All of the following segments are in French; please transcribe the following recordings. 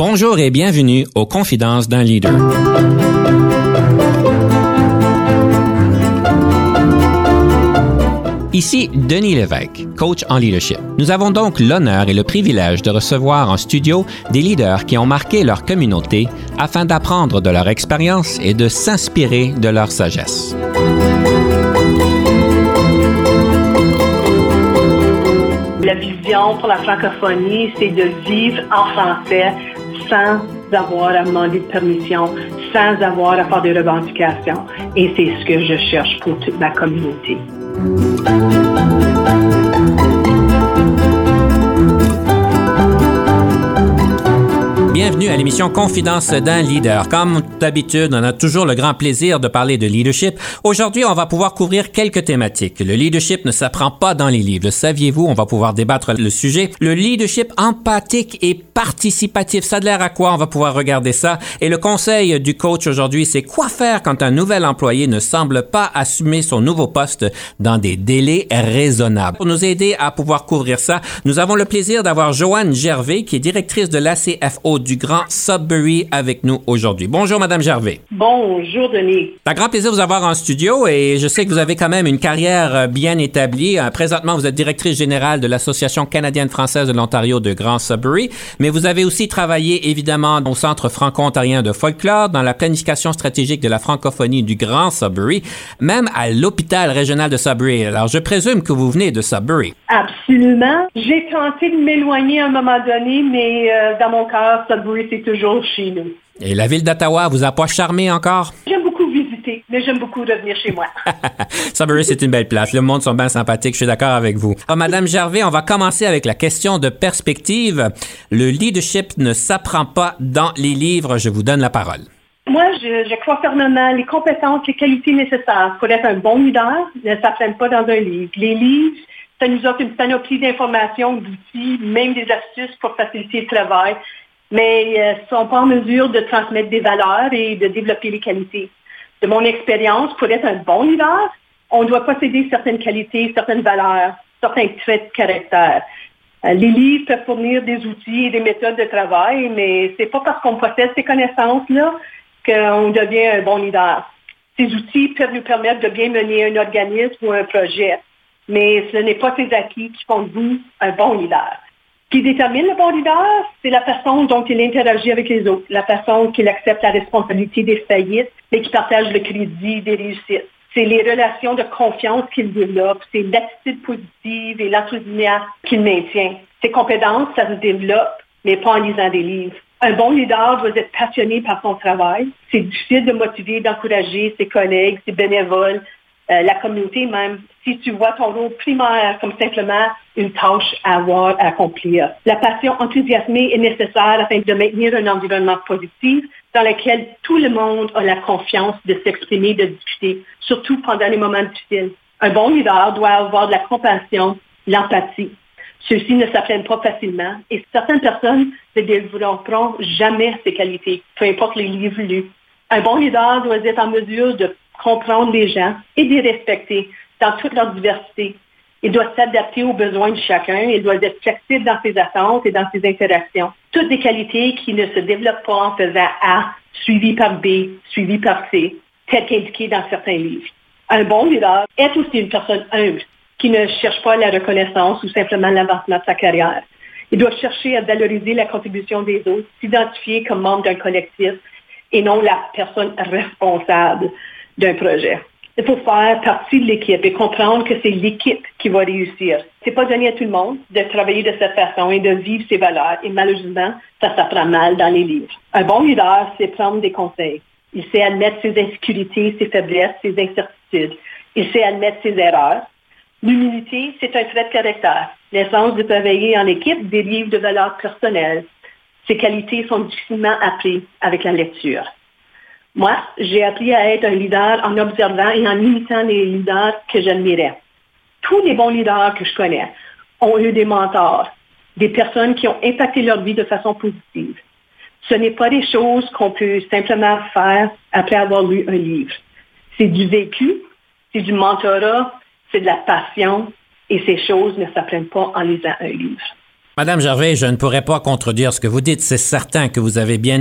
Bonjour et bienvenue aux Confidences d'un leader. Ici Denis Lévesque, coach en leadership. Nous avons donc l'honneur et le privilège de recevoir en studio des leaders qui ont marqué leur communauté afin d'apprendre de leur expérience et de s'inspirer de leur sagesse. La vision pour la francophonie, c'est de vivre en français sans avoir à demander de permission, sans avoir à faire des revendications. Et c'est ce que je cherche pour toute ma communauté. Bienvenue à l'émission Confidence d'un leader. Comme d'habitude, on a toujours le grand plaisir de parler de leadership. Aujourd'hui, on va pouvoir couvrir quelques thématiques. Le leadership ne s'apprend pas dans les livres. Saviez-vous? On va pouvoir débattre le sujet. Le leadership empathique et participatif, ça a l'air à quoi? On va pouvoir regarder ça. Et le conseil du coach aujourd'hui, c'est quoi faire quand un nouvel employé ne semble pas assumer son nouveau poste dans des délais raisonnables? Pour nous aider à pouvoir couvrir ça, nous avons le plaisir d'avoir Joanne Gervais, qui est directrice de l'ACFO du Grand Sudbury avec nous aujourd'hui. Bonjour, Madame Gervais. Bonjour, Denis. C'est un grand plaisir de vous avoir en studio et je sais que vous avez quand même une carrière euh, bien établie. Euh, présentement, vous êtes directrice générale de l'Association canadienne-française de l'Ontario de Grand Sudbury, mais vous avez aussi travaillé évidemment au Centre franco-ontarien de folklore, dans la planification stratégique de la francophonie du Grand Sudbury, même à l'hôpital régional de Sudbury. Alors, je présume que vous venez de Sudbury. Absolument. J'ai tenté de m'éloigner à un moment donné, mais euh, dans mon cœur, Sudbury, c'est toujours chez nous. Et la ville d'Ottawa vous a pas charmé encore? J'aime beaucoup visiter, mais j'aime beaucoup revenir chez moi. Sudbury, c'est une belle place. Le monde sont bien sympathiques. Je suis d'accord avec vous. Alors, Madame Gervais, on va commencer avec la question de perspective. Le leadership ne s'apprend pas dans les livres. Je vous donne la parole. Moi, je, je crois fermement les compétences, les qualités nécessaires pour être un bon leader ne s'apprennent pas dans un livre. Les livres, ça nous offre une panoplie d'informations, d'outils, même des astuces pour faciliter le travail, mais euh, ne sont pas en mesure de transmettre des valeurs et de développer les qualités. De mon expérience, pour être un bon leader, on doit posséder certaines qualités, certaines valeurs, certains traits de caractère. Euh, les livres peuvent fournir des outils et des méthodes de travail, mais c'est pas parce qu'on possède ces connaissances-là qu'on devient un bon leader. Ces outils peuvent nous permettre de bien mener un organisme ou un projet, mais ce n'est pas ces acquis qui font de vous un bon leader. Qui détermine le bon leader, c'est la façon dont il interagit avec les autres, la façon qu'il accepte la responsabilité des faillites, mais qui partage le crédit des réussites. C'est les relations de confiance qu'il développe, c'est l'attitude positive et l'enthousiasme qu'il maintient. Ses compétences, ça se développe, mais pas en lisant des livres. Un bon leader doit être passionné par son travail. C'est difficile de motiver, d'encourager ses collègues, ses bénévoles, euh, la communauté même, si tu vois ton rôle primaire comme simplement une tâche à avoir à accomplir. La passion enthousiasmée est nécessaire afin de maintenir un environnement positif dans lequel tout le monde a la confiance de s'exprimer, de discuter, surtout pendant les moments difficiles. Un bon leader doit avoir de la compassion, l'empathie. Ceux-ci ne s'apprennent pas facilement et certaines personnes ne développeront jamais ces qualités, peu importe les livres lus. Un bon leader doit être en mesure de comprendre les gens et les respecter dans toute leur diversité. Il doit s'adapter aux besoins de chacun. Il doit être flexible dans ses attentes et dans ses interactions. Toutes des qualités qui ne se développent pas en faisant A, suivi par B, suivi par C, tel qu'indiqué dans certains livres. Un bon leader est aussi une personne humble qui ne cherche pas la reconnaissance ou simplement l'avancement de sa carrière. Il doit chercher à valoriser la contribution des autres, s'identifier comme membre d'un collectif et non la personne responsable d'un projet. Il faut faire partie de l'équipe et comprendre que c'est l'équipe qui va réussir. C'est pas donné à tout le monde de travailler de cette façon et de vivre ses valeurs. Et malheureusement, ça s'apprend mal dans les livres. Un bon leader, c'est prendre des conseils. Il sait admettre ses insécurités, ses faiblesses, ses incertitudes. Il sait admettre ses erreurs. L'humilité, c'est un trait de caractère. L'essence de travailler en équipe dérive de valeurs personnelles. Ces qualités sont difficilement apprises avec la lecture. Moi, j'ai appris à être un leader en observant et en imitant les leaders que j'admirais. Tous les bons leaders que je connais ont eu des mentors, des personnes qui ont impacté leur vie de façon positive. Ce n'est pas des choses qu'on peut simplement faire après avoir lu un livre. C'est du vécu, c'est du mentorat, c'est de la passion, et ces choses ne s'apprennent pas en lisant un livre. Madame Gervais, je ne pourrais pas contredire ce que vous dites. C'est certain que vous avez bien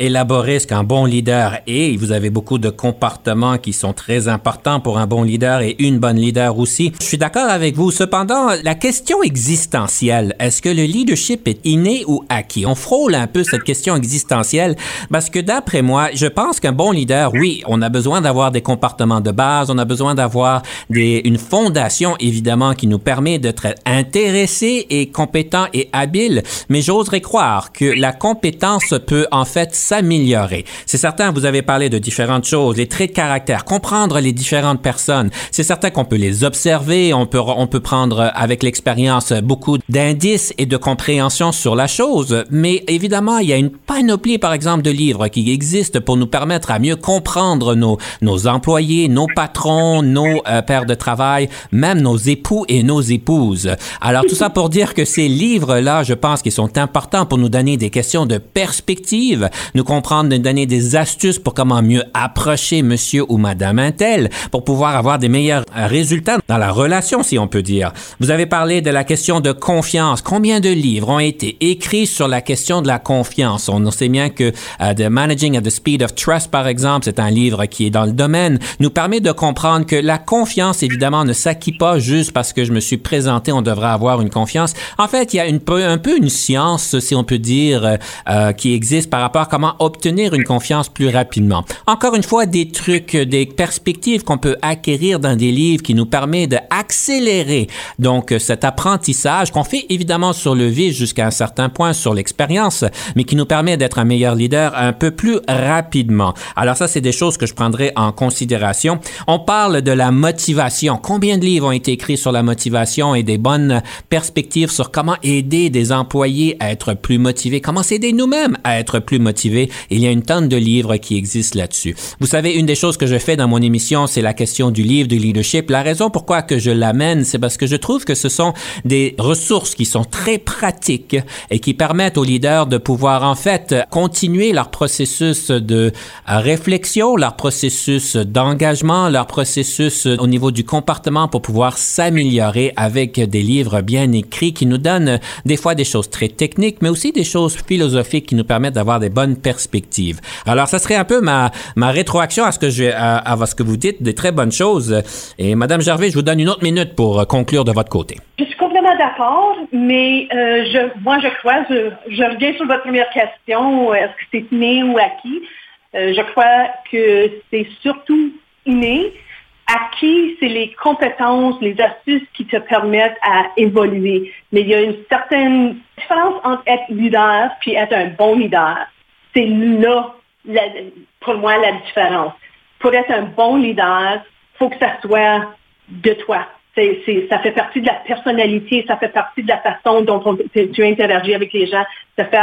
élaboré ce qu'un bon leader est. Vous avez beaucoup de comportements qui sont très importants pour un bon leader et une bonne leader aussi. Je suis d'accord avec vous. Cependant, la question existentielle, est-ce que le leadership est inné ou acquis? On frôle un peu cette question existentielle parce que d'après moi, je pense qu'un bon leader, oui, on a besoin d'avoir des comportements de base, on a besoin d'avoir une fondation évidemment qui nous permet d'être intéressé et compétent habile, mais j'oserais croire que la compétence peut en fait s'améliorer. C'est certain, vous avez parlé de différentes choses, les traits de caractère, comprendre les différentes personnes. C'est certain qu'on peut les observer, on peut, on peut prendre avec l'expérience beaucoup d'indices et de compréhension sur la chose, mais évidemment, il y a une panoplie, par exemple, de livres qui existent pour nous permettre à mieux comprendre nos, nos employés, nos patrons, nos euh, pères de travail, même nos époux et nos épouses. Alors, tout ça pour dire que ces livres là je pense qu'ils sont importants pour nous donner des questions de perspective, nous comprendre, nous donner des astuces pour comment mieux approcher monsieur ou madame Intel pour pouvoir avoir des meilleurs euh, résultats dans la relation, si on peut dire. Vous avez parlé de la question de confiance. Combien de livres ont été écrits sur la question de la confiance? On sait bien que uh, The Managing at the Speed of Trust, par exemple, c'est un livre qui est dans le domaine, nous permet de comprendre que la confiance, évidemment, ne s'acquit pas juste parce que je me suis présenté, on devrait avoir une confiance. En fait, il y a un peu une science, si on peut dire, euh, euh, qui existe par rapport à comment obtenir une confiance plus rapidement. Encore une fois, des trucs, des perspectives qu'on peut acquérir dans des livres qui nous permet d'accélérer donc cet apprentissage qu'on fait évidemment sur le vif jusqu'à un certain point sur l'expérience, mais qui nous permet d'être un meilleur leader un peu plus rapidement. Alors ça, c'est des choses que je prendrai en considération. On parle de la motivation. Combien de livres ont été écrits sur la motivation et des bonnes perspectives sur comment aider des employés à être plus motivés, comment s'aider nous-mêmes à être plus motivés. Il y a une tonne de livres qui existent là-dessus. Vous savez, une des choses que je fais dans mon émission, c'est la question du livre du leadership. La raison pourquoi que je l'amène, c'est parce que je trouve que ce sont des ressources qui sont très pratiques et qui permettent aux leaders de pouvoir en fait continuer leur processus de réflexion, leur processus d'engagement, leur processus au niveau du comportement pour pouvoir s'améliorer avec des livres bien écrits qui nous donnent des fois des choses très techniques, mais aussi des choses philosophiques qui nous permettent d'avoir des bonnes perspectives. Alors, ça serait un peu ma, ma rétroaction à ce que je, à, à ce que vous dites, des très bonnes choses. Et Madame Gervais, je vous donne une autre minute pour euh, conclure de votre côté. Je suis complètement d'accord, mais euh, je, moi, je crois, je, reviens sur votre première question, est-ce que c'est inné ou acquis? Euh, je crois que c'est surtout inné acquis, c'est les compétences, les astuces qui te permettent à évoluer. Mais il y a une certaine différence entre être leader puis être un bon leader. C'est là, pour moi, la différence. Pour être un bon leader, faut que ça soit de toi. ça fait partie de la personnalité, ça fait partie de la façon dont tu interagis avec les gens, ça fait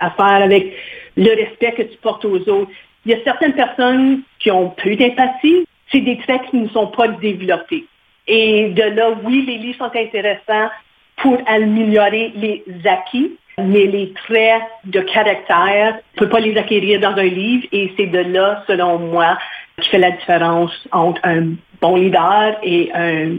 affaire avec le respect que tu portes aux autres. Il y a certaines personnes qui ont peu d'empathie, c'est des traits qui ne sont pas développés. Et de là, oui, les livres sont intéressants pour améliorer les acquis, mais les traits de caractère, on ne peut pas les acquérir dans un livre et c'est de là, selon moi, qui fait la différence entre un bon leader et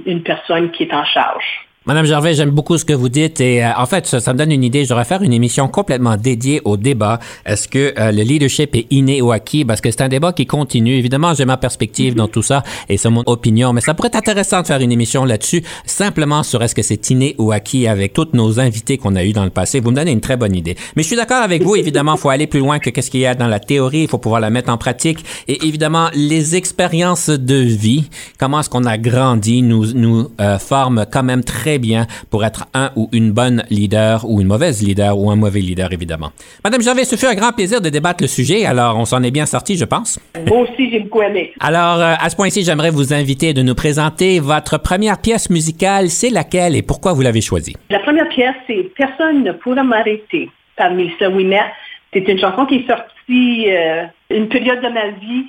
une personne qui est en charge. Madame Gervais, j'aime beaucoup ce que vous dites et euh, en fait, ça, ça, me donne une idée. Je devrais faire une émission complètement dédiée au débat. Est-ce que euh, le leadership est inné ou acquis? Parce que c'est un débat qui continue. Évidemment, j'ai ma perspective dans tout ça et c'est mon opinion, mais ça pourrait être intéressant de faire une émission là-dessus, simplement sur est-ce que c'est inné ou acquis avec tous nos invités qu'on a eus dans le passé. Vous me donnez une très bonne idée. Mais je suis d'accord avec vous. Évidemment, il faut aller plus loin que qu'est-ce qu'il y a dans la théorie. Il faut pouvoir la mettre en pratique. Et évidemment, les expériences de vie, comment est-ce qu'on a grandi, nous, nous euh, forment quand même très bien pour être un ou une bonne leader ou une mauvaise leader ou un mauvais leader, évidemment. Madame Gervais, ce fut un grand plaisir de débattre le sujet, alors on s'en est bien sorti, je pense. Moi aussi, j'ai beaucoup aimé. Alors, euh, à ce point-ci, j'aimerais vous inviter de nous présenter votre première pièce musicale. C'est laquelle et pourquoi vous l'avez choisie? La première pièce, c'est Personne ne pourra m'arrêter par Melissa Wimet. C'est une chanson qui est sortie euh, une période de ma vie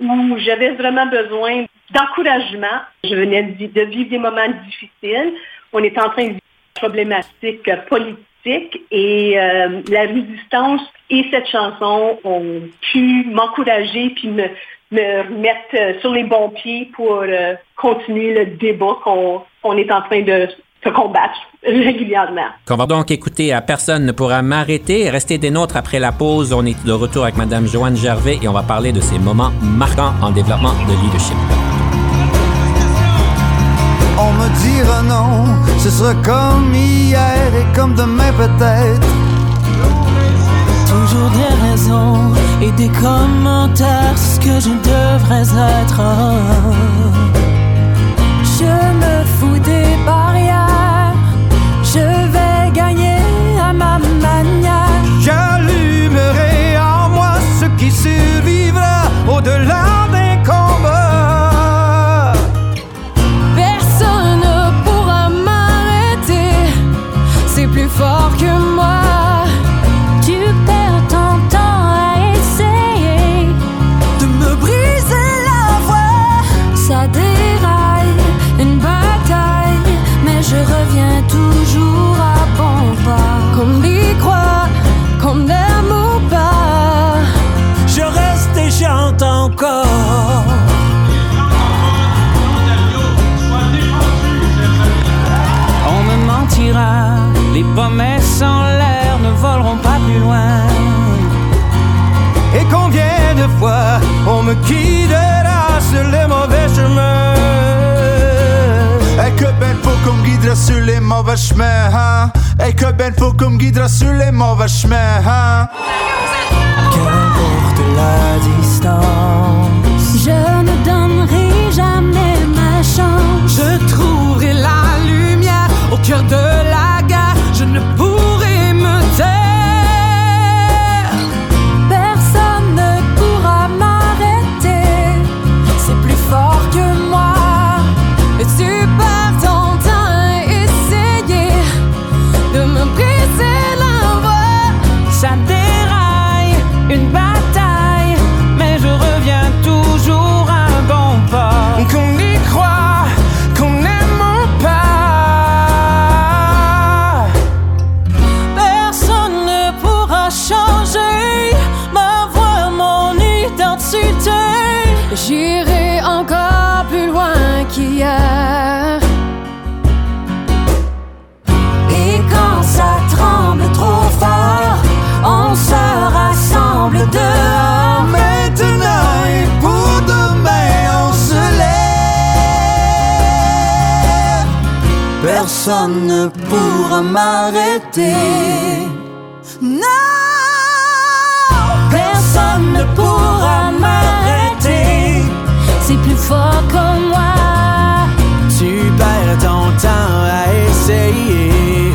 où j'avais vraiment besoin d'encouragement. Je venais de vivre des moments difficiles on est en train de vivre une problématique politique et euh, la résistance et cette chanson ont pu m'encourager puis me, remettre sur les bons pieds pour euh, continuer le débat qu'on est en train de se combattre régulièrement. Qu'on va donc écouter à Personne ne pourra m'arrêter. Restez des nôtres après la pause. On est de retour avec Mme Joanne Gervais et on va parler de ces moments marquants en développement de leadership. On me dira non, ce sera comme hier et comme demain peut-être. Toujours des raisons et des commentaires, ce que je devrais être. Je me fous des barrières, je vais gagner à ma manière. J'allumerai en moi ce qui survivra au-delà fois on me guidera sur les mauvais chemins Et que ben faut qu'on me guidera sur les mauvais chemins hein? Et que ben faut qu'on me guidera sur les mauvais chemins hein? Qu'importe la distance, Je ne donnerai jamais ma chance. je trouverai la lumière au cœur de la gare. Je ne pourrai Personne ne pourra m'arrêter Non Personne ne pourra m'arrêter. C'est plus fort que moi. Tu perds ton temps à essayer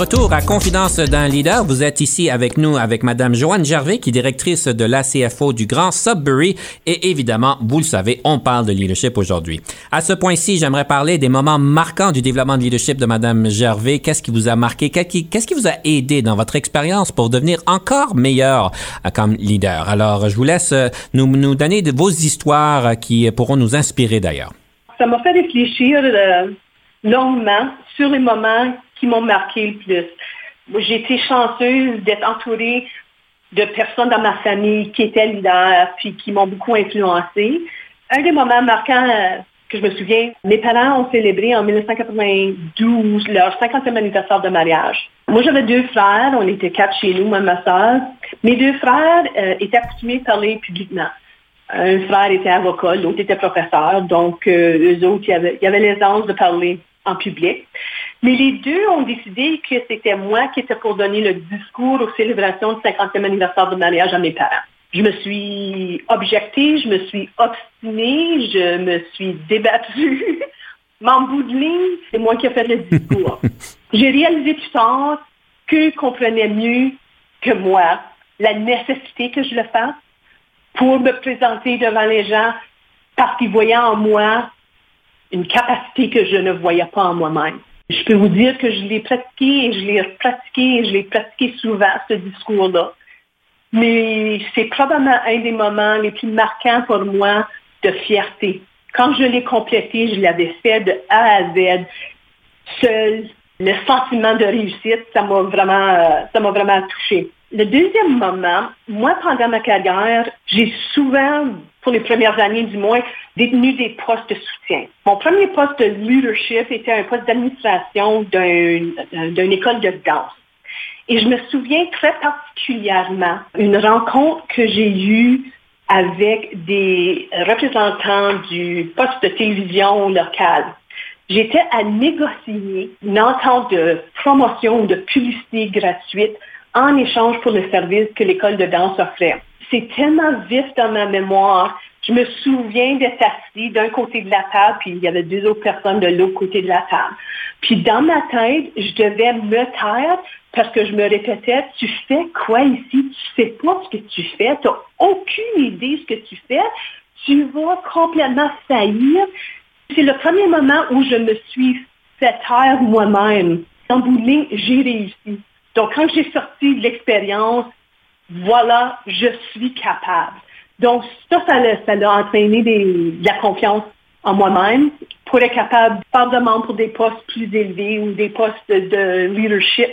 retour à Confidence d'un leader, vous êtes ici avec nous avec Madame Joanne Gervais, qui est directrice de l'ACFO du Grand Sudbury. Et évidemment, vous le savez, on parle de leadership aujourd'hui. À ce point-ci, j'aimerais parler des moments marquants du développement de leadership de Madame Gervais. Qu'est-ce qui vous a marqué? Qu'est-ce qui, vous a aidé dans votre expérience pour devenir encore meilleur euh, comme leader? Alors, je vous laisse euh, nous, donner vos histoires euh, qui pourront nous inspirer d'ailleurs. Ça m'a fait réfléchir euh, longuement sur les moments qui m'ont marqué le plus. J'ai été chanceuse d'être entourée de personnes dans ma famille qui étaient leaders puis qui m'ont beaucoup influencée. Un des moments marquants euh, que je me souviens, mes parents ont célébré en 1992 leur 50e anniversaire de mariage. Moi, j'avais deux frères, on était quatre chez nous, moi ma soeur. Mes deux frères euh, étaient accoutumés à parler publiquement. Un frère était avocat, l'autre était professeur, donc euh, eux autres, il y avait l'aisance de parler en public. Mais les deux ont décidé que c'était moi qui étais pour donner le discours aux célébrations du 50e anniversaire de mariage à mes parents. Je me suis objectée, je me suis obstinée, je me suis débattue. Mais en bout de ligne, c'est moi qui ai fait le discours. J'ai réalisé plus tard qu'eux comprenaient mieux que moi la nécessité que je le fasse pour me présenter devant les gens parce qu'ils voyaient en moi une capacité que je ne voyais pas en moi-même. Je peux vous dire que je l'ai pratiqué et je l'ai pratiqué et je l'ai pratiqué souvent, ce discours-là. Mais c'est probablement un des moments les plus marquants pour moi de fierté. Quand je l'ai complété, je l'avais fait de A à Z, seul. Le sentiment de réussite, ça m'a vraiment, ça m'a vraiment touché. Le deuxième moment, moi, pendant ma carrière, j'ai souvent, pour les premières années du moins, détenu des postes de soutien. Mon premier poste de leadership était un poste d'administration d'une école de danse. Et je me souviens très particulièrement une rencontre que j'ai eue avec des représentants du poste de télévision local. J'étais à négocier une entente de promotion ou de publicité gratuite en échange pour le service que l'école de danse offrait. C'est tellement vif dans ma mémoire. Je me souviens d'être assis d'un côté de la table, puis il y avait deux autres personnes de l'autre côté de la table. Puis dans ma tête, je devais me taire parce que je me répétais, tu fais quoi ici? Tu sais pas ce que tu fais, tu n'as aucune idée de ce que tu fais, tu vas complètement faillir. C'est le premier moment où je me suis fait taire moi-même. En bout j'ai réussi. Donc, quand j'ai sorti de l'expérience, voilà, je suis capable. Donc, ça, ça a, entraîné de la confiance en moi-même pour être capable demande pour des postes plus élevés ou des postes de leadership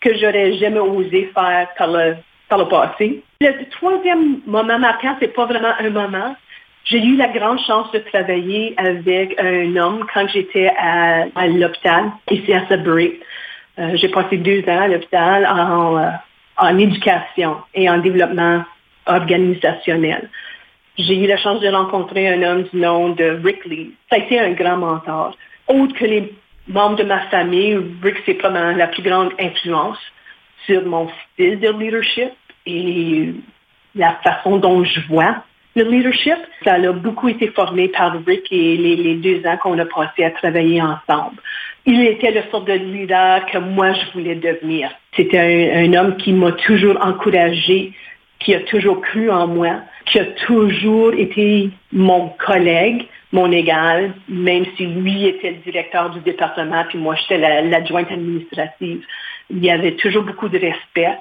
que j'aurais jamais osé faire par le, par le passé. Le troisième moment marquant, c'est pas vraiment un moment. J'ai eu la grande chance de travailler avec un homme quand j'étais à, l'hôpital, ici à Sudbury. Euh, j'ai passé deux ans à l'hôpital en, euh, en éducation et en développement organisationnel. J'ai eu la chance de rencontrer un homme du nom de Rick Lee. Ça a été un grand mentor. Autre que les membres de ma famille, Rick, c'est probablement la plus grande influence sur mon style de leadership et la façon dont je vois le leadership. Ça a beaucoup été formé par Rick et les, deux ans qu'on a passé à travailler ensemble. Il était le sort de leader que moi, je voulais devenir. C'était un, homme qui m'a toujours encouragé, qui a toujours cru en moi, qui a toujours été mon collègue, mon égal, même si lui était le directeur du département, puis moi j'étais l'adjointe administrative. Il y avait toujours beaucoup de respect.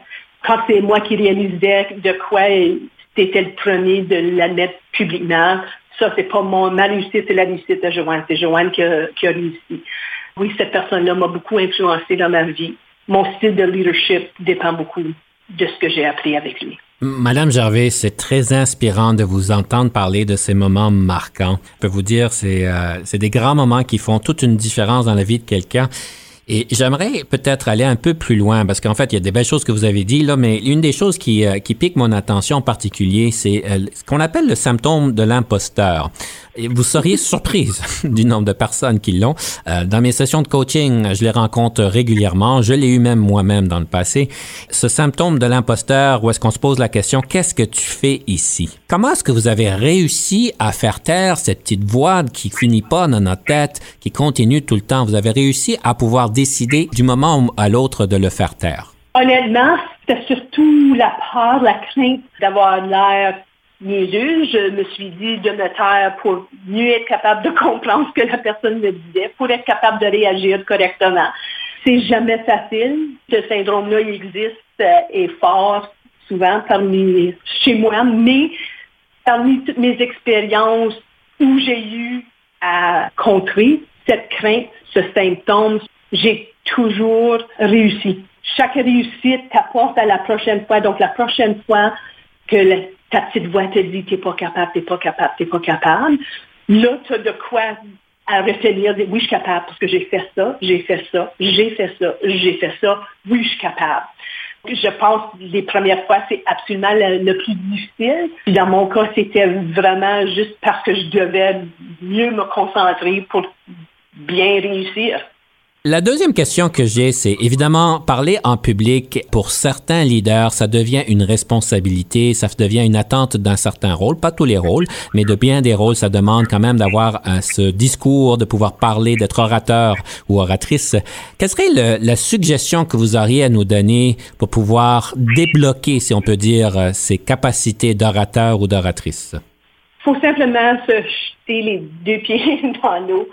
Quand c'est moi qui réalisais de quoi c'était le premier de l'admettre publiquement, ça, c'est pas mon, ma réussite, c'est la réussite de Joanne. C'est Joanne qui a, qui a réussi. Oui, cette personne-là m'a beaucoup influencé dans ma vie. Mon style de leadership dépend beaucoup de ce que j'ai appris avec lui. Madame Gervais, c'est très inspirant de vous entendre parler de ces moments marquants. Je peux vous dire, c'est euh, des grands moments qui font toute une différence dans la vie de quelqu'un. Et j'aimerais peut-être aller un peu plus loin parce qu'en fait, il y a des belles choses que vous avez dit là, mais une des choses qui, euh, qui pique mon attention en particulier, c'est euh, ce qu'on appelle le symptôme de l'imposteur. Et vous seriez surprise du nombre de personnes qui l'ont. Euh, dans mes sessions de coaching, je les rencontre régulièrement. Je l'ai eu même moi-même dans le passé. Ce symptôme de l'imposteur, où est-ce qu'on se pose la question, qu'est-ce que tu fais ici? Comment est-ce que vous avez réussi à faire taire cette petite voix qui finit pas dans notre tête, qui continue tout le temps? Vous avez réussi à pouvoir décider du moment à l'autre de le faire taire? Honnêtement, c'était surtout la peur, la crainte d'avoir l'air niaiseux. Je me suis dit de me taire pour mieux être capable de comprendre ce que la personne me disait, pour être capable de réagir correctement. C'est jamais facile. Ce syndrome-là, existe euh, et fort souvent parmi chez moi, mais parmi toutes mes expériences où j'ai eu à contrer cette crainte, ce symptôme, j'ai toujours réussi. Chaque réussite t'apporte à la prochaine fois. Donc, la prochaine fois que ta petite voix te dit t'es pas capable, t'es pas capable, t'es pas capable, là, tu as de quoi à retenir, oui, je suis capable parce que j'ai fait ça, j'ai fait ça, j'ai fait ça, j'ai fait ça, oui, je suis capable. Je pense les premières fois, c'est absolument le, plus difficile. Dans mon cas, c'était vraiment juste parce que je devais mieux me concentrer pour bien réussir. La deuxième question que j'ai, c'est évidemment parler en public pour certains leaders, ça devient une responsabilité, ça devient une attente d'un certain rôle, pas tous les rôles, mais de bien des rôles, ça demande quand même d'avoir ce discours, de pouvoir parler, d'être orateur ou oratrice. Quelle serait la suggestion que vous auriez à nous donner pour pouvoir débloquer, si on peut dire, ces capacités d'orateur ou d'oratrice? Faut simplement se jeter les deux pieds dans l'eau,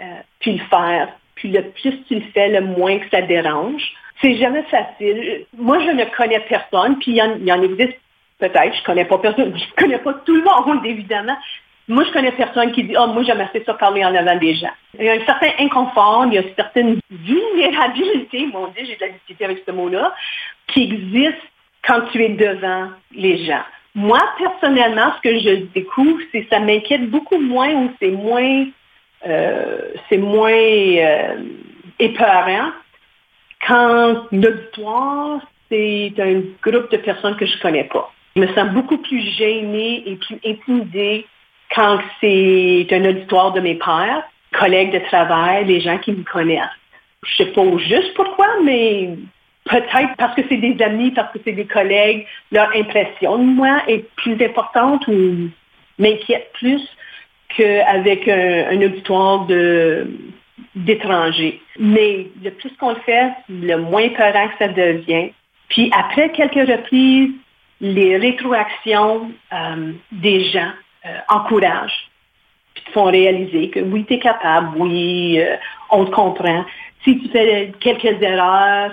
euh, puis le faire puis le plus tu le fais, le moins que ça dérange. C'est jamais facile. Moi, je ne connais personne, puis il y en, y en existe peut-être, je connais pas personne, je connais pas tout le monde, évidemment. Moi, je connais personne qui dit, oh, moi, j'aime assez ça parler en avant des gens. Il y a un certain inconfort, il y a une certaine vulnérabilité, mon Dieu, j'ai de la difficulté avec ce mot-là, qui existe quand tu es devant les gens. Moi, personnellement, ce que je découvre, c'est que ça m'inquiète beaucoup moins ou c'est moins c'est moins euh, épeurant quand l'auditoire, c'est un groupe de personnes que je ne connais pas. Je me sens beaucoup plus gênée et plus intimidée quand c'est un auditoire de mes pères, collègues de travail, les gens qui me connaissent. Je ne sais pas juste pourquoi, mais peut-être parce que c'est des amis, parce que c'est des collègues, leur impression de moi est plus importante ou m'inquiète plus qu'avec un, auditoire d'étrangers. Mais le plus qu'on le fait, le moins peurant que ça devient. Puis après quelques reprises, les rétroactions euh, des gens euh, encouragent, puis te font réaliser que oui, tu es capable, oui, euh, on te comprend. Si tu fais quelques erreurs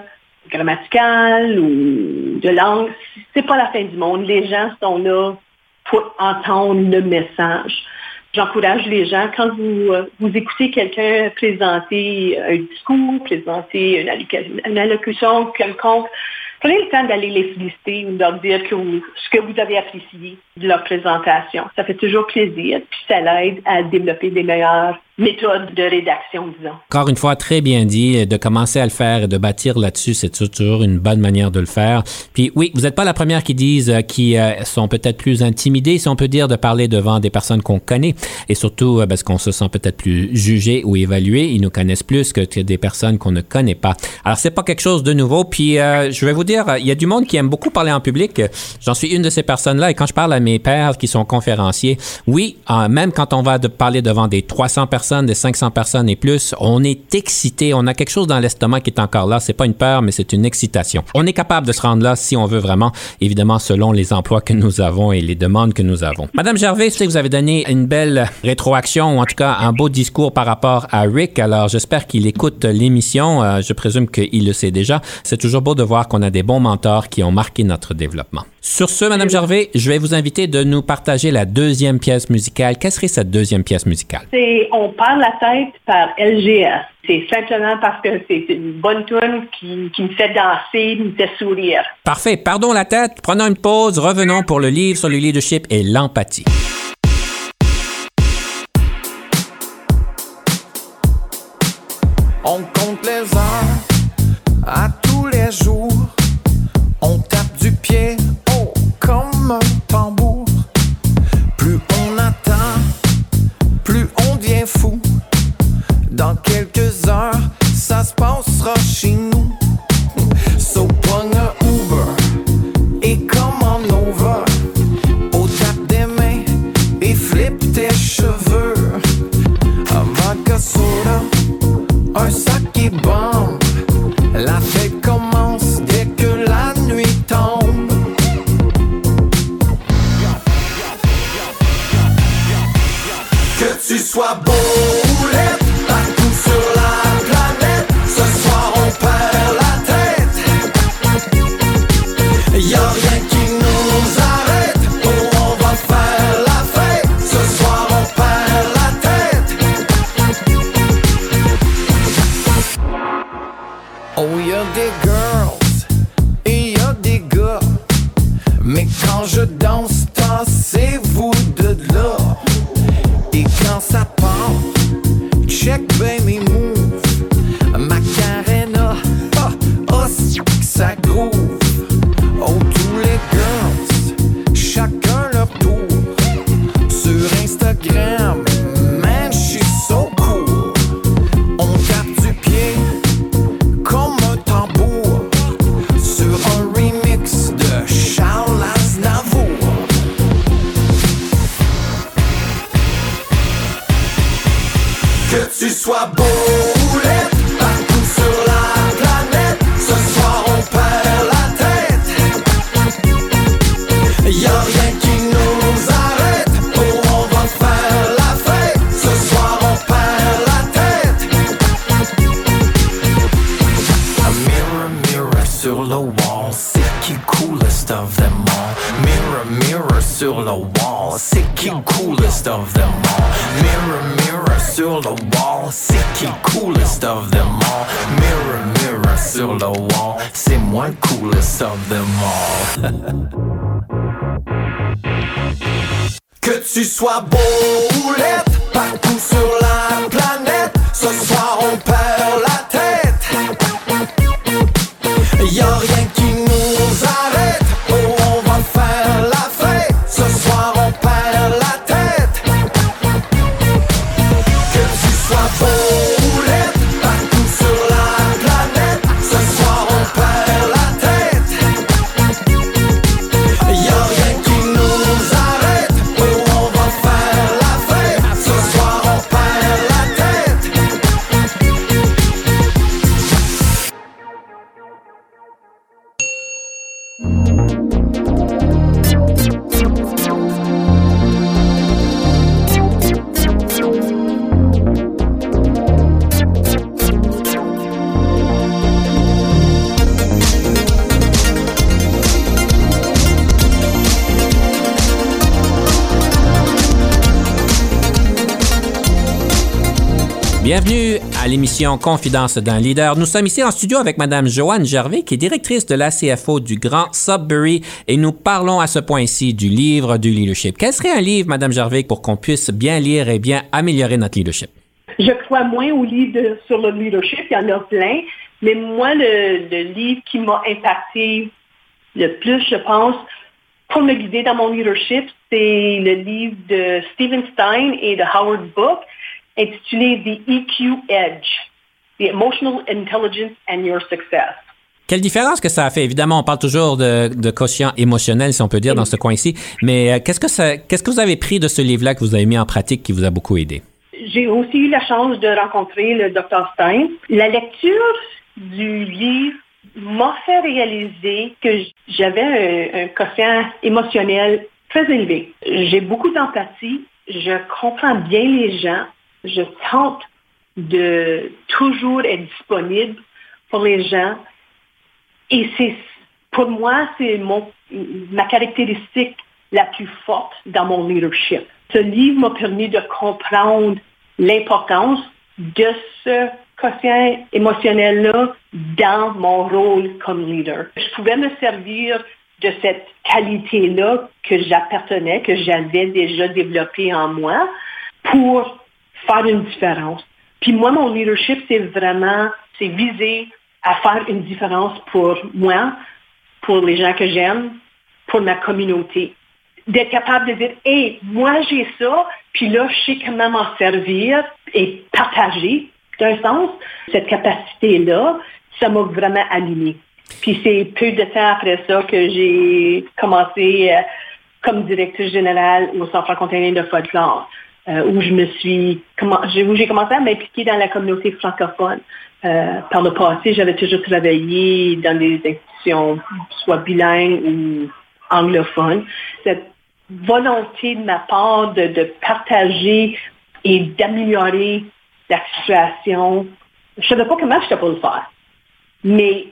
grammaticales ou de langue, c'est pas la fin du monde. Les gens sont là pour entendre le message. J'encourage les gens, quand vous, euh, vous écoutez quelqu'un présenter un discours, présenter une, allocution quelconque, prenez le temps d'aller les féliciter ou de leur dire que ce que vous avez apprécié de leur présentation. Ça fait toujours plaisir, puis ça l'aide à développer des meilleures méthode de rédaction, disons. Encore une fois, très bien dit, de commencer à le faire et de bâtir là-dessus, c'est toujours une bonne manière de le faire. Puis oui, vous n'êtes pas la première qui disent euh, qui euh, sont peut-être plus intimidés, si on peut dire, de parler devant des personnes qu'on connaît et surtout euh, parce qu'on se sent peut-être plus jugé ou évalué. Ils nous connaissent plus que des personnes qu'on ne connaît pas. Alors c'est pas quelque chose de nouveau. Puis je vais vous dire, il y a du monde qui aime beaucoup parler en public. J'en suis une de ces personnes-là et quand je parle à mes pères qui sont conférenciers, oui, même quand on va parler devant des 300 personnes des 500 personnes et plus, on est excité, on a quelque chose dans l'estomac qui est encore là. C'est pas une peur, mais c'est une excitation. On est capable de se rendre là si on veut vraiment, évidemment, selon les emplois que nous avons et les demandes que nous avons. Madame Gervais, je sais que vous avez donné une belle rétroaction, ou en tout cas un beau discours par rapport à Rick. Alors, j'espère qu'il écoute l'émission. Euh, je présume qu'il le sait déjà. C'est toujours beau de voir qu'on a des bons mentors qui ont marqué notre développement. Sur ce, Madame Gervais, je vais vous inviter de nous partager la deuxième pièce musicale. Quelle serait cette deuxième pièce musicale? C'est On parle la tête par LGS. C'est simplement parce que c'est une bonne tune qui, qui, me fait danser, me fait sourire. Parfait. Pardon la tête. Prenons une pause. Revenons pour le livre sur le leadership et l'empathie. On compte les heures à tous les jours. Dans quelques heures, ça se passera chez nous. So pogne un Uber et commande over. Au tape des mains et flip tes cheveux. Vodka soda, un sac qui bombe. La fête Mirror, sur le wall, c'est qui coolest of them all? Mirror, mirror sur le wall, c'est qui coolest of them all? Mirror, mirror sur le wall, c'est moi le coolest of them all. Que tu sois beau ou partout sur la planète, ce soir on perd Bienvenue à l'émission Confidence d'un leader. Nous sommes ici en studio avec Madame Joanne Gervais, qui est directrice de l'ACFO du Grand Sudbury, et nous parlons à ce point-ci du livre du leadership. Quel serait un livre, Madame Gervais, pour qu'on puisse bien lire et bien améliorer notre leadership? Je crois moins aux livres de- sur le leadership, il y en a plein, mais moi, le, le livre qui m'a impacté le plus, je pense, pour me guider dans mon leadership, c'est le livre de Stephen Stein et de Howard Book, intitulé The EQ Edge, The Emotional Intelligence and Your Success. Quelle différence que ça a fait? Évidemment, on parle toujours de, de quotient émotionnel, si on peut dire, dans ce coin-ci. Mais euh, qu'est-ce que ça, qu'est-ce que vous avez pris de ce livre-là que vous avez mis en pratique qui vous a beaucoup aidé? J'ai aussi eu la chance de rencontrer le Dr. Stein. La lecture du livre m'a fait réaliser que j'avais un, un quotient émotionnel très élevé. J'ai beaucoup d'empathie, je comprends bien les gens, je tente de toujours être disponible pour les gens. Et c'est, pour moi, c'est mon, ma caractéristique la plus forte dans mon leadership. Ce livre m'a permis de comprendre l'importance de ce quotient émotionnel-là dans mon rôle comme leader. Je pouvais me servir de cette qualité-là que j'appartenais, que j'avais déjà développée en moi pour faire une différence. Puis moi, mon leadership, c'est vraiment, c'est viser à faire une différence pour moi, pour les gens que j'aime, pour ma communauté. D'être capable de dire, hey, moi j'ai ça, puis là, je sais comment m'en servir et partager, d'un sens, cette capacité-là, ça m'a vraiment animé. Puis c'est peu de temps après ça que j'ai commencé euh, comme directrice générale au Centre franco-ontarien de folklore, euh, où je me suis, où j'ai commencé à m'impliquer dans la communauté francophone. Euh, par le passé, j'avais toujours travaillé dans des institutions soit bilingues ou anglophones. Cette volonté de ma part de, de partager et d'améliorer la situation, je ne savais pas comment je pour le faire. Mais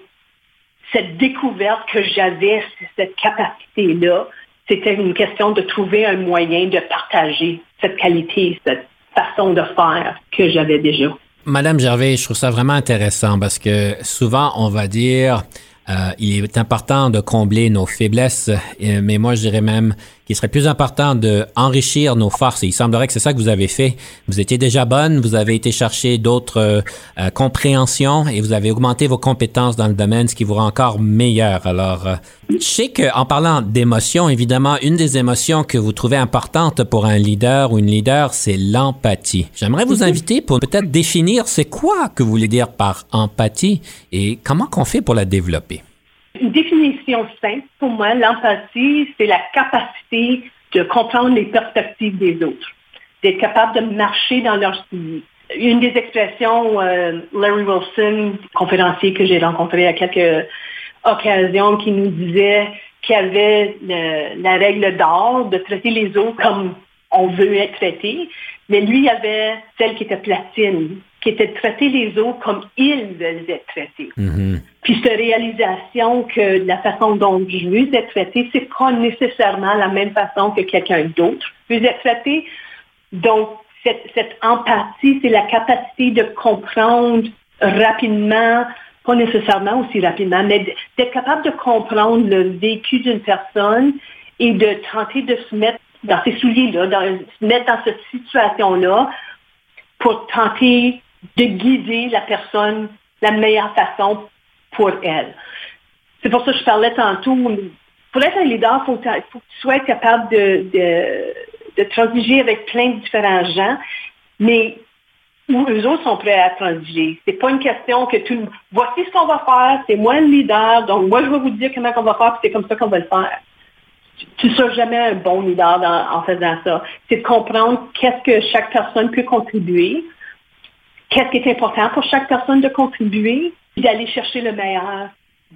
cette découverte que j'avais, cette capacité-là, c'était une question de trouver un moyen de partager cette qualité, cette façon de faire que j'avais déjà. Madame Gervais, je trouve ça vraiment intéressant parce que souvent on va dire euh, il est important de combler nos faiblesses, euh, mais moi je dirais même qu'il serait plus important de enrichir nos forces. Et il semblerait que c'est ça que vous avez fait. Vous étiez déjà bonne, vous avez été chercher d'autres euh, euh, compréhensions et vous avez augmenté vos compétences dans le domaine, ce qui vous rend encore meilleur. Alors, euh, je sais qu'en parlant d'émotions, évidemment, une des émotions que vous trouvez importante pour un leader ou une leader, c'est l'empathie. J'aimerais vous inviter pour peut-être définir c'est quoi que vous voulez dire par empathie et comment qu'on fait pour la développer. Une définition simple, pour moi, l'empathie, c'est la capacité de comprendre les perspectives des autres, d'être capable de marcher dans leur souliers. une des expressions, euh, Larry Wilson, conférencier que j'ai rencontré à quelques occasions, qui nous disait qu'il y avait la règle d'or de traiter les autres comme on veut être traité, mais lui, il avait celle qui était platine, qui était de traiter les autres comme ils veulent être traités. Mhm. Puis cette réalisation que la façon dont je veux être traité, c'est pas nécessairement la même façon que quelqu'un d'autre veut être traité. Donc, cette, cette empathie, c'est la capacité de comprendre rapidement, pas nécessairement aussi rapidement, mais d'être capable de comprendre le vécu d'une personne et de tenter de se mettre dans ces souliers-là, de se mettre dans cette situation-là pour tenter de guider la personne la meilleure façon pour elle. C'est pour ça que je parlais tantôt. Pour être un leader, il faut, faut, que tu sois capable de, de, transiger avec plein de différents gens, mais où eux autres sont prêts à transiger. C'est pas une question que tu voici ce qu'on va faire, c'est moi le leader, donc moi je vais vous dire comment on va faire, puis c'est comme ça qu'on va le faire. Tu ne seras jamais un bon leader en faisant ça. C'est de comprendre qu'est-ce que chaque personne peut contribuer, qu'est-ce qui est important pour chaque personne de contribuer, et d'aller chercher le meilleur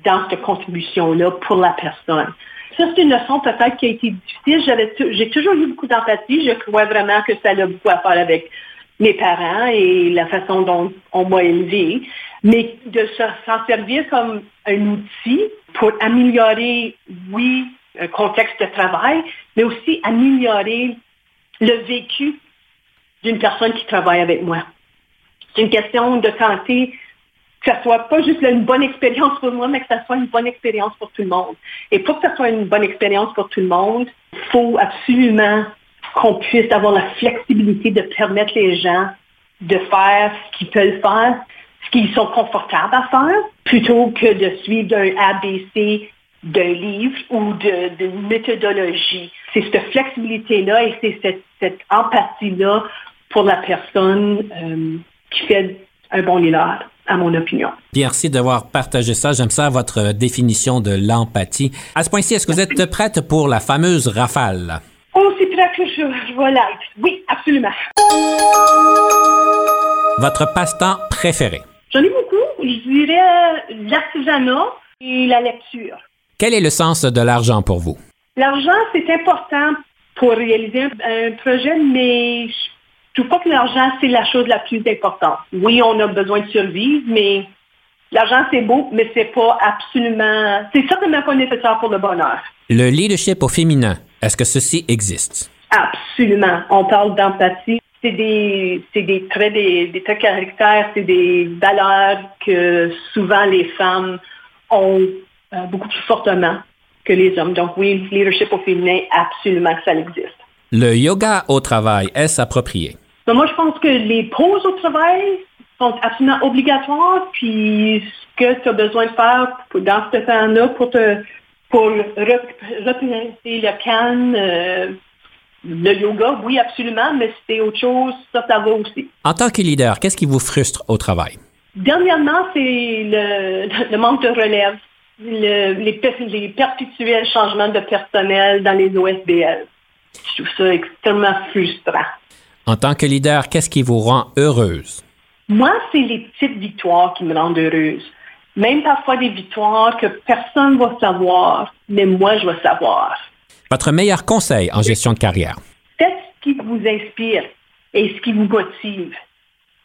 dans cette contribution-là pour la personne. Ça, c'est une leçon peut-être qui a été difficile. J'ai toujours eu beaucoup d'empathie. Je crois vraiment que ça a beaucoup à faire avec mes parents et la façon dont on m'a élevé. Mais de s'en servir comme un outil pour améliorer, oui, un contexte de travail, mais aussi améliorer le vécu d'une personne qui travaille avec moi. C'est une question de tenter que ça soit pas juste une bonne expérience pour moi, mais que ça soit une bonne expérience pour tout le monde. Et pour que ça soit une bonne expérience pour tout le monde, il faut absolument qu'on puisse avoir la flexibilité de permettre les gens de faire ce qu'ils peuvent faire, ce qu'ils sont confortables à faire, plutôt que de suivre un ABC d'un livre ou d'une méthodologie. C'est cette flexibilité-là et c'est cette, cette empathie-là pour la personne euh, qui fait un bon leader, à mon opinion. Merci d'avoir partagé ça. J'aime ça, votre définition de l'empathie. À ce point-ci, est-ce que vous êtes prête pour la fameuse rafale? Aussi prête que je, je vais l'être. Oui, absolument. Votre passe-temps préféré? J'en ai beaucoup. Je dirais l'artisanat et la lecture. Quel est le sens de l'argent pour vous? L'argent, c'est important pour réaliser un, projet, mais je trouve pas que l'argent, c'est la chose la plus importante. Oui, on a besoin de survivre, mais l'argent, c'est beau, mais c'est pas absolument... C'est certainement pas nécessaire pour le bonheur. Le leadership au féminin, est-ce que ceci existe? Absolument. On parle d'empathie. C'est des, des traits, des, des traits caractères, c'est des valeurs que souvent les femmes ont euh, beaucoup plus fortement que les hommes. Donc oui, leadership au féminin, absolument que ça existe. Le yoga au travail, est-ce approprié? Ben, moi, je pense que les pauses au travail sont absolument obligatoires. Puis ce que tu as besoin de faire dans ce temps-là pour te pour représenter le calme, euh, le yoga, oui, absolument, mais c'est autre chose, ça, ça va aussi. En tant que leader, qu'est-ce qui vous frustre au travail? Dernièrement, c'est le, le manque de relève le, les, les, perpétuels changements de personnel dans les OSBL. Je trouve ça extrêmement frustrant. En tant que leader, qu'est-ce qui vous rend heureuse? Moi, c'est les petites victoires qui me rendent heureuse. Même parfois des victoires que personne ne va savoir, mais moi, je vais savoir. Votre meilleur conseil en gestion de carrière? Faites ce qui vous inspire et ce qui vous motive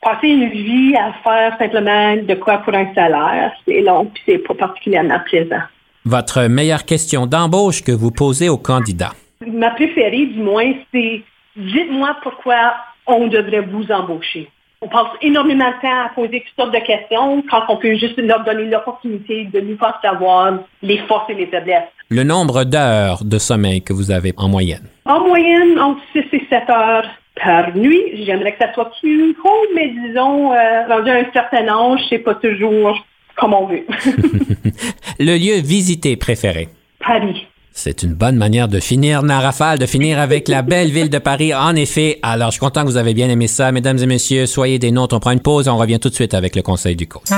passer une vie à faire simplement de quoi pour un salaire, c'est long puis c'est pas particulièrement plaisant. Votre meilleure question d'embauche que vous posez aux candidats? Ma préférée, du moins, c'est dites-moi pourquoi on devrait vous embaucher. On passe énormément de temps à poser toutes sortes de questions quand on peut juste leur donner l'opportunité de nous faire savoir les forces et les faiblesses. Le nombre d'heures de sommeil que vous avez en moyenne? En moyenne, entre 6 et 7 heures par nuit. J'aimerais que ça soit plus court, mais disons, euh, rendu à un certain âge, c'est pas toujours comme on veut. le lieu visité préféré? Paris. C'est une bonne manière de finir, Narafal, de finir avec la belle ville de Paris. En effet, alors je suis content que vous avez bien aimé ça. Mesdames et messieurs, soyez des nôtres. On prend une pause on revient tout de suite avec le conseil du coach.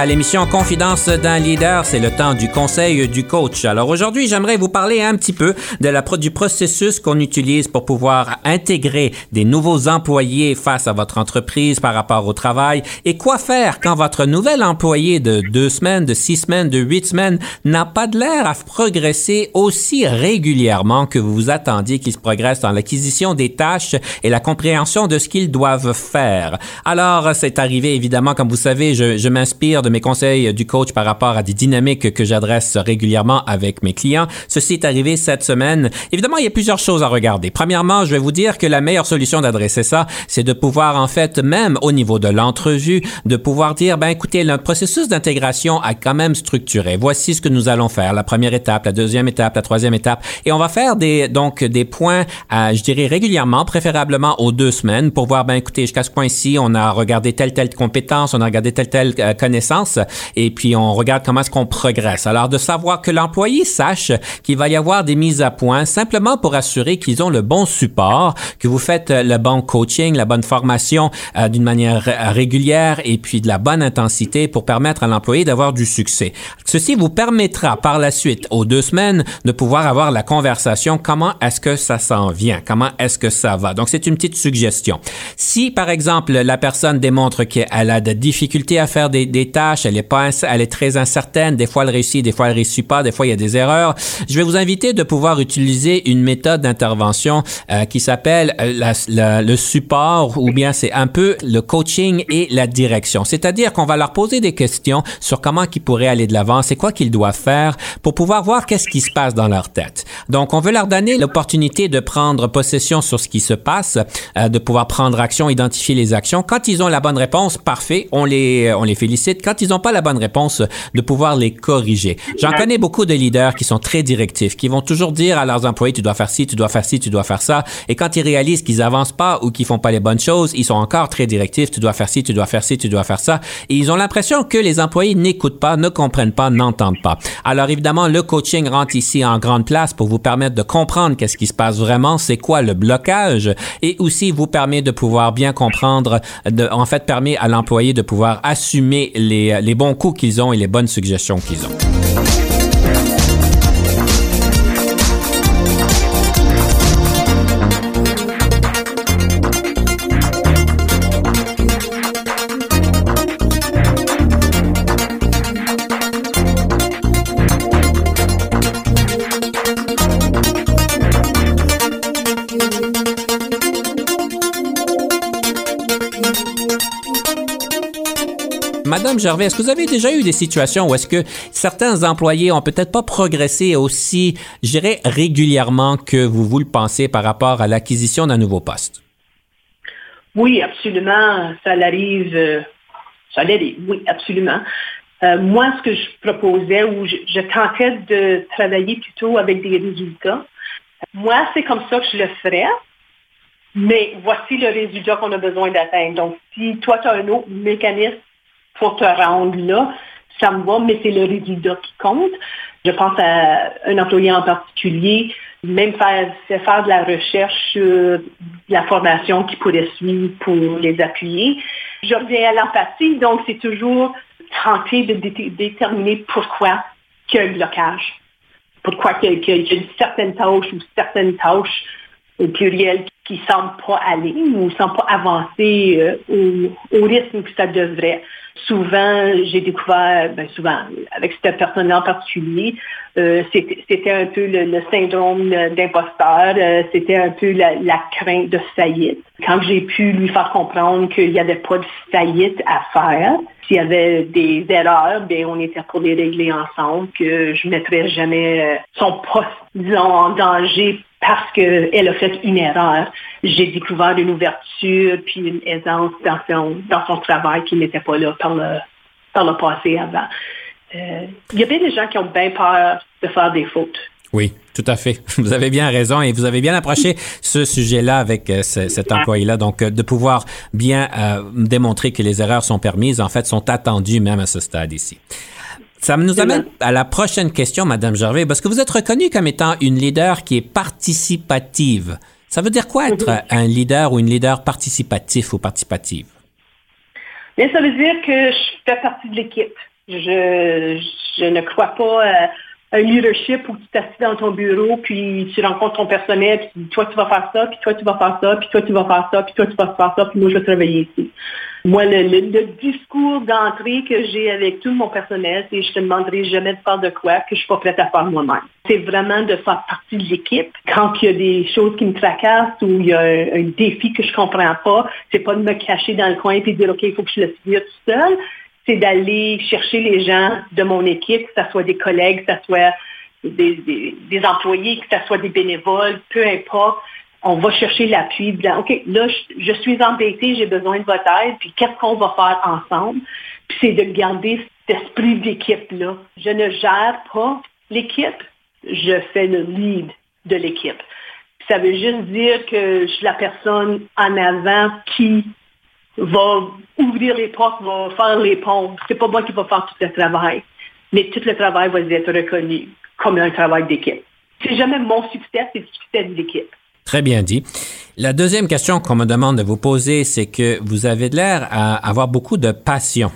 À l'émission Confidence d'un leader. C'est le temps du conseil du coach. Alors aujourd'hui, j'aimerais vous parler un petit peu de la, du processus qu'on utilise pour pouvoir intégrer des nouveaux employés face à votre entreprise par rapport au travail et quoi faire quand votre nouvel employé de deux semaines, de six semaines, de huit semaines n'a pas de l'air à progresser aussi régulièrement que vous vous attendiez qu'il se progresse dans l'acquisition des tâches et la compréhension de ce qu'ils doivent faire. Alors, c'est arrivé évidemment, comme vous savez, je, je m'inspire de mes conseils du coach par rapport à des dynamiques que j'adresse régulièrement avec mes clients. Ceci est arrivé cette semaine. Évidemment, il y a plusieurs choses à regarder. Premièrement, je vais vous dire que la meilleure solution d'adresser ça, c'est de pouvoir, en fait, même au niveau de l'entrevue, de pouvoir dire, ben écoutez, notre processus d'intégration a quand même structuré. Voici ce que nous allons faire. La première étape, la deuxième étape, la troisième étape. Et on va faire des, donc, des points, à, je dirais, régulièrement, préférablement aux deux semaines pour voir, ben écoutez, jusqu'à ce point-ci, on a regardé telle, telle compétence, on a regardé telle, telle euh, connaissance et puis on regarde comment est-ce qu'on progresse. Alors de savoir que l'employé sache qu'il va y avoir des mises à point simplement pour assurer qu'ils ont le bon support, que vous faites le bon coaching, la bonne formation euh, d'une manière régulière et puis de la bonne intensité pour permettre à l'employé d'avoir du succès. Ceci vous permettra par la suite, aux deux semaines, de pouvoir avoir la conversation comment est-ce que ça s'en vient, comment est-ce que ça va. Donc c'est une petite suggestion. Si par exemple la personne démontre qu'elle a des difficultés à faire des tâches, elle est très incertaine. Des fois, elle réussit, des fois, elle réussit pas. Des fois, il y a des erreurs. Je vais vous inviter de pouvoir utiliser une méthode d'intervention euh, qui s'appelle euh, le support ou bien c'est un peu le coaching et la direction. C'est-à-dire qu'on va leur poser des questions sur comment ils pourraient aller de l'avant, c'est quoi qu'ils doivent faire pour pouvoir voir qu'est-ce qui se passe dans leur tête. Donc, on veut leur donner l'opportunité de prendre possession sur ce qui se passe, euh, de pouvoir prendre action, identifier les actions. Quand ils ont la bonne réponse, parfait, on les, on les félicite. Ils n'ont pas la bonne réponse, de pouvoir les corriger. J'en connais beaucoup de leaders qui sont très directifs, qui vont toujours dire à leurs employés, tu dois faire ci, tu dois faire ci, tu dois faire ça. Et quand ils réalisent qu'ils avancent pas ou qu'ils font pas les bonnes choses, ils sont encore très directifs, tu dois faire ci, tu dois faire ci, tu dois faire ça. Et ils ont l'impression que les employés n'écoutent pas, ne comprennent pas, n'entendent pas. Alors évidemment, le coaching rentre ici en grande place pour vous permettre de comprendre qu'est-ce qui se passe vraiment, c'est quoi le blocage et aussi vous permet de pouvoir bien comprendre, en fait, permet à l'employé de pouvoir assumer les, les bons coups qu'ils ont et les bonnes suggestions qu'ils ont. Gervais, est-ce que vous avez déjà eu des situations où est-ce que certains employés ont peut-être pas progressé aussi, je dirais, régulièrement que vous vous le pensez par rapport à l'acquisition d'un nouveau poste? Oui, absolument. Ça l'arrive. euh, Ça l'arrive, oui, absolument. Euh, moi, ce que je proposais, ou je, je tentais de travailler plutôt avec des résultats, moi, c'est comme ça que je le ferais. Mais voici le résultat qu'on a besoin d'atteindre. Donc, si toi, tu as un autre mécanisme pour te rendre là, ça me va, mais c'est le résultat qui compte. Je pense à un employé en particulier, même faire, faire de la recherche sur de la formation qui pourrait suivre pour les appuyer. Je reviens à l'empathie, donc c'est toujours tenter de dé- déterminer pourquoi il y a un blocage. Pourquoi qu'il y, a- qu'il y a une certaine tâche ou certaines tâches au pluriel qui ne semblent pas aller ou ne semblent pas avancer euh, au, au rythme que ça devrait. Souvent, j'ai découvert, ben souvent, avec cette personne en particulier, euh, c'était c'était un peu le, le syndrome d'imposteur, euh, c'était un peu la, la crainte de faillite. Quand j'ai pu lui faire comprendre qu'il n'y avait pas de faillite à faire, s'il y avait des erreurs, ben on était pour les régler ensemble, que je ne mettrais jamais euh, son poste, disons, en danger parce qu'elle a fait une erreur. J'ai découvert une ouverture puis une aisance dans son, dans son travail qui n'était pas là par le, par le passé avant. Euh, il y a bien des gens qui ont bien peur de faire des fautes. Oui, tout à fait. Vous avez bien raison et vous avez bien approché ce sujet-là avec euh, ce- cet employé-là. Donc, euh, de pouvoir bien euh, démontrer que les erreurs sont permises, en fait, sont attendues même à ce stade ici. Ça nous amène à la prochaine question, Madame Gervais, parce que vous êtes reconnue comme étant une leader qui est participative. Ça veut dire quoi être un leader ou une leader participatif ou participative? Mais ça veut dire que je fais partie de l'équipe. Je, je ne crois pas à un leadership où tu t'assieds dans ton bureau, puis tu rencontres ton personnel, puis toi tu vas faire ça, puis toi tu vas faire ça, puis toi tu vas faire ça, puis toi tu vas faire ça, puis moi je vais travailler ici. Moi, le, le- le discours d'entrée que j'ai avec tout mon personnel, c'est je te demanderai jamais de faire de quoi que je suis pas prête à faire moi-même. C'est vraiment de faire partie de l'équipe. Quand il y a des choses qui me tracassent ou il y a un, défi que je comprends pas, c'est pas de me cacher dans le coin et de dire OK, il faut que je le finisse tout seul. C'est d'aller chercher les gens de mon équipe, que ce soit des collègues, que ce soit des, des- des employés, que ce soit des bénévoles, peu importe on va chercher l'appui, OK, là, je, je suis embêtée, j'ai besoin de votre aide, puis qu'est-ce qu'on va faire ensemble? Puis c'est de garder cet esprit d'équipe-là. Je ne gère pas l'équipe, je fais le lead de l'équipe. Ça veut juste dire que je suis la personne en avant qui va ouvrir les portes, va faire les ponts. C'est pas moi qui va faire tout le travail, mais tout le travail va être reconnu comme un travail d'équipe. C'est jamais mon succès, c'est le succès de l'équipe. Très bien dit. La deuxième question qu'on me demande de vous poser, c'est que vous avez l'air à avoir beaucoup de passion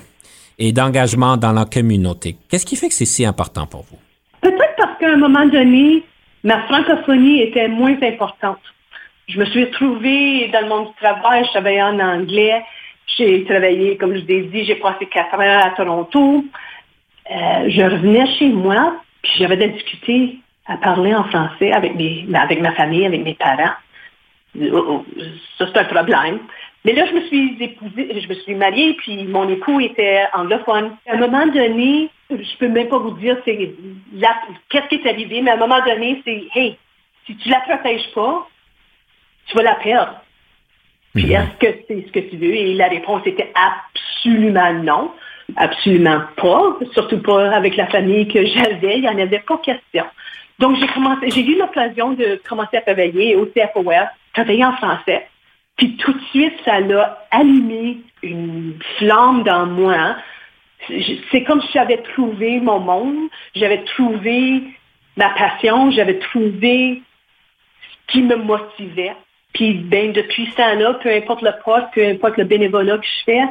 et d'engagement dans la communauté. Qu'est-ce qui fait que c'est si important pour vous? Peut-être parce qu'à un moment donné, ma francophonie était moins importante. Je me suis retrouvée dans le monde du travail, je travaillais en anglais. J'ai travaillé, comme je vous ai dit, j'ai passé quatre ans à Toronto. Euh, je revenais chez moi, puis j'avais de la difficulté à parler en français avec, mes, avec ma famille, avec mes parents. Oh, oh, Ça, c'est un problème. Mais là, je me suis épousée, je me suis mariée, puis mon époux était anglophone. À un moment donné, je peux même pas vous dire qu'est-ce qui est arrivé, mais à un moment donné, c'est Hey, si tu la protèges pas, tu vas la perdre. Puis est-ce que c'est ce que tu veux? Et la réponse était absolument non. Absolument pas. Surtout pas avec la famille que j'avais. Il n'y en avait pas question. Donc, j'ai commencé, j'ai eu l'occasion de commencer à travailler au CFOS, travailler en français. Puis tout de suite, ça l'a allumé une flamme dans moi. Je- C'est comme si j'avais trouvé mon monde, j'avais trouvé ma passion, j'avais trouvé ce qui me motivait. Puis ben, depuis ce temps-là, peu importe le poste, peu importe le bénévolat que je fais,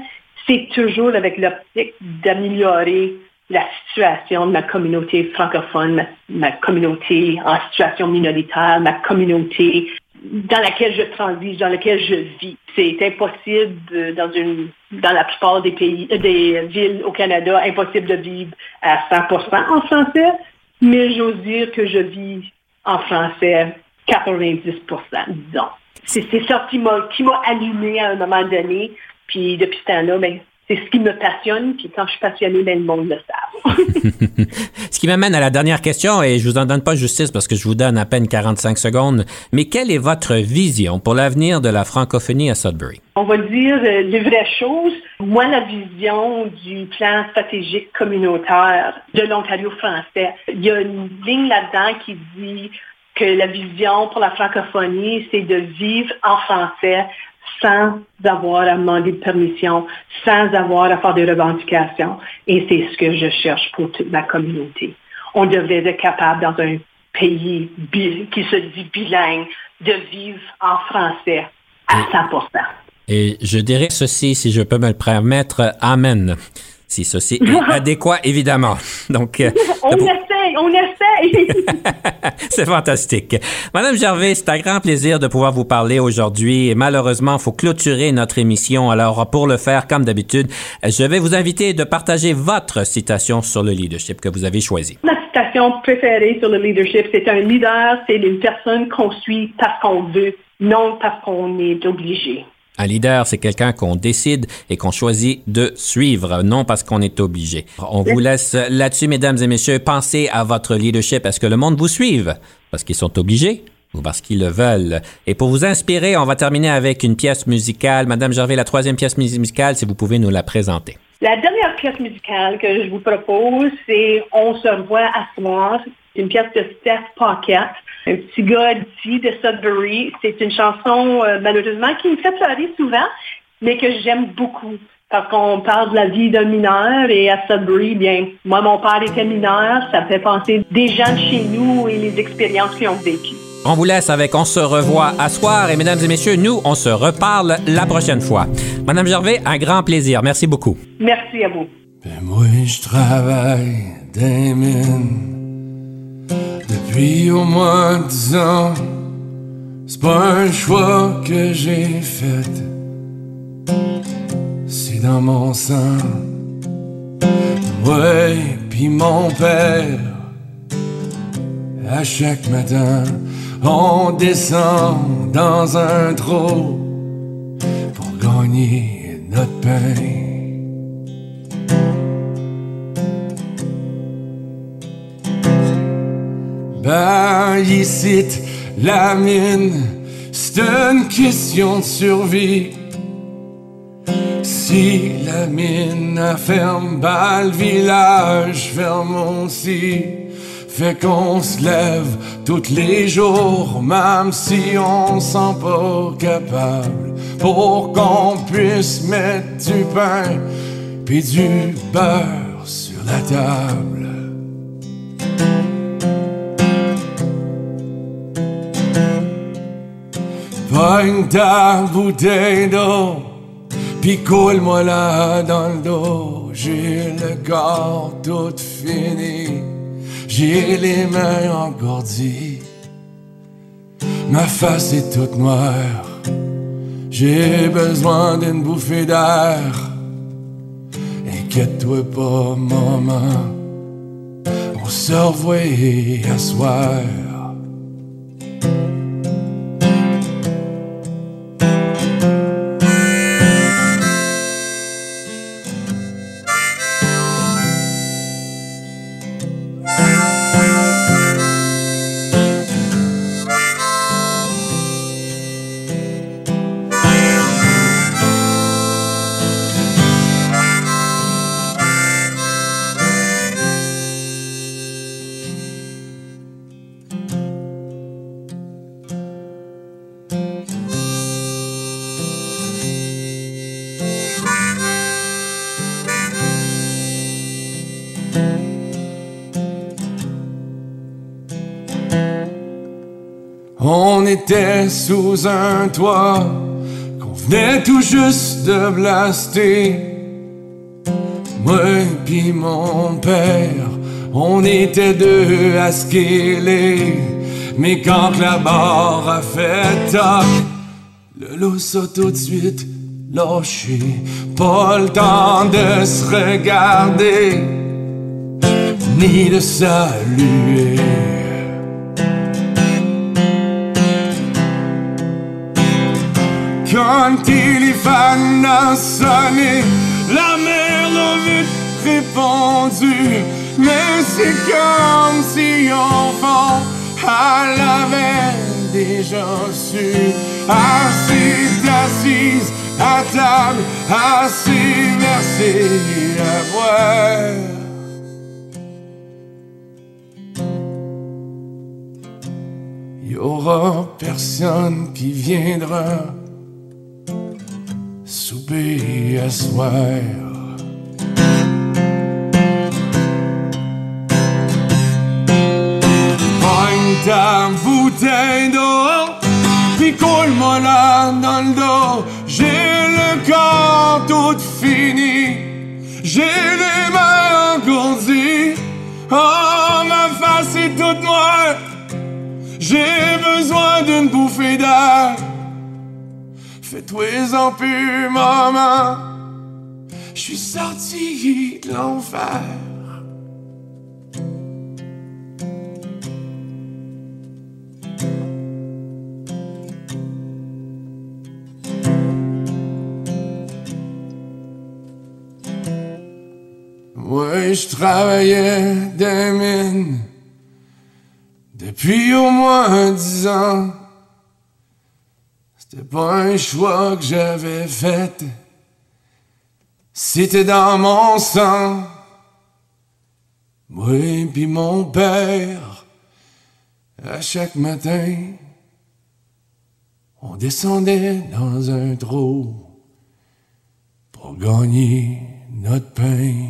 c'est toujours avec l'optique d'améliorer la situation de ma communauté francophone, ma, communauté en situation minoritaire, ma communauté dans laquelle je transige, dans laquelle je vis. C'est impossible dans une dans la plupart des pays, euh, des villes au Canada, impossible de vivre à 100% en français, mais j'ose dire que je vis en français 90%, disons. C'est ça qui m'a qui m'a allumé à un moment donné, puis depuis ce temps-là, ben, c'est ce qui me passionne, puis quand je suis passionnée, ben, le monde le savent. Ce qui m'amène à la dernière question, et je vous en donne pas justice parce que je vous donne à peine 45 secondes, mais quelle est votre vision pour l'avenir de la francophonie à Sudbury? On va dire euh, les vraies choses. Moi, la vision du plan stratégique communautaire de l'Ontario français, il y a une ligne là-dedans qui dit que la vision pour la francophonie, c'est de vivre en français sans avoir à demander de permission, sans avoir à faire des revendications. Et c'est ce que je cherche pour toute ma communauté. On devrait être capable dans un pays qui se dit bilingue de vivre en français à 100%. Et je dirais ceci, si je peux me le permettre, Amen. Si ceci est adéquat, évidemment. Donc, euh, On essaye, on essaye. c'est fantastique. Madame Gervais, c'est un grand plaisir de pouvoir vous parler aujourd'hui. Et Malheureusement, il faut clôturer notre émission. Alors, pour le faire, comme d'habitude, je vais vous inviter de partager votre citation sur le leadership que vous avez choisi. Ma citation préférée sur le leadership, c'est un leader, c'est une personne qu'on suit parce qu'on veut, non parce qu'on est obligé. Un leader, c'est quelqu'un qu'on décide et qu'on choisit de suivre, non parce qu'on est obligé. On vous laisse là-dessus, mesdames et messieurs. Pensez à votre leadership. Est-ce que le monde vous suive? Parce qu'ils sont obligés ou parce qu'ils le veulent? Et pour vous inspirer, on va terminer avec une pièce musicale. Madame Gervais, la troisième pièce musicale, si vous pouvez nous la présenter. La dernière pièce musicale que je vous propose, c'est On se revoit à soir. C'est une pièce de Steph Pocket, un petit gars d'ici de Sudbury. C'est une chanson, euh, malheureusement, qui me fait pleurer souvent, mais que j'aime beaucoup. Parce qu'on parle de la vie d'un mineur et à Sudbury, bien, moi, mon père était mineur. Ça fait penser des gens de chez nous et les expériences qu'ils ont vécues. On vous laisse avec On se revoit à soir et mesdames et messieurs, nous, on se reparle la prochaine fois. Madame Gervais, un grand plaisir. Merci beaucoup. Merci à vous. Ben moi, je travaille des mines depuis au moins dix ans. C'est pas un choix que j'ai fait, c'est dans mon sang. Ouais, puis mon père, à chaque matin, on descend dans un trou pour gagner notre pain. Ben, ici, la mine, c'est une question de survie. Si la mine ferme, ben le village ferme aussi. Fait qu'on se lève tous les jours, même si on sent pas capable, pour qu'on puisse mettre du pain puis du beurre sur la table. Pogne ta bouteille d'eau, puis coule-moi là dans le dos. J'ai le corps tout fini, j'ai les mains engourdies. Ma face est toute noire, j'ai besoin d'une bouffée d'air. Inquiète-toi pas, maman, on se revoit à soir. On était sous un toit qu'on venait tout juste de blaster. Moi puis mon père, on était deux à scaler. Mais quand la barre a fait toc, le loup a tout de suite lâché. Pas le temps de se regarder, ni de saluer. Quand le téléphone a sonné, la mère a vite répondu. Mais c'est comme si enfant, elle avait déjà su. Assez assise à table, assez versée à boire. Y aura personne qui viendra souper à soir. Pogne ta bouteille d'eau, puis coule-moi là dans le dos. J'ai le corps tout fini, j'ai les mains engourdies. Oh, ma face est toute noire, j'ai besoin d'une bouffée d'air. Fais-toi en plus, maman. Je suis sorti de l'enfer. Ouais, je travaillais des mines depuis au moins dix ans. C'était pas un choix que j'avais fait. C'était dans mon sang. Oui, puis mon père, à chaque matin, on descendait dans un trou pour gagner notre pain.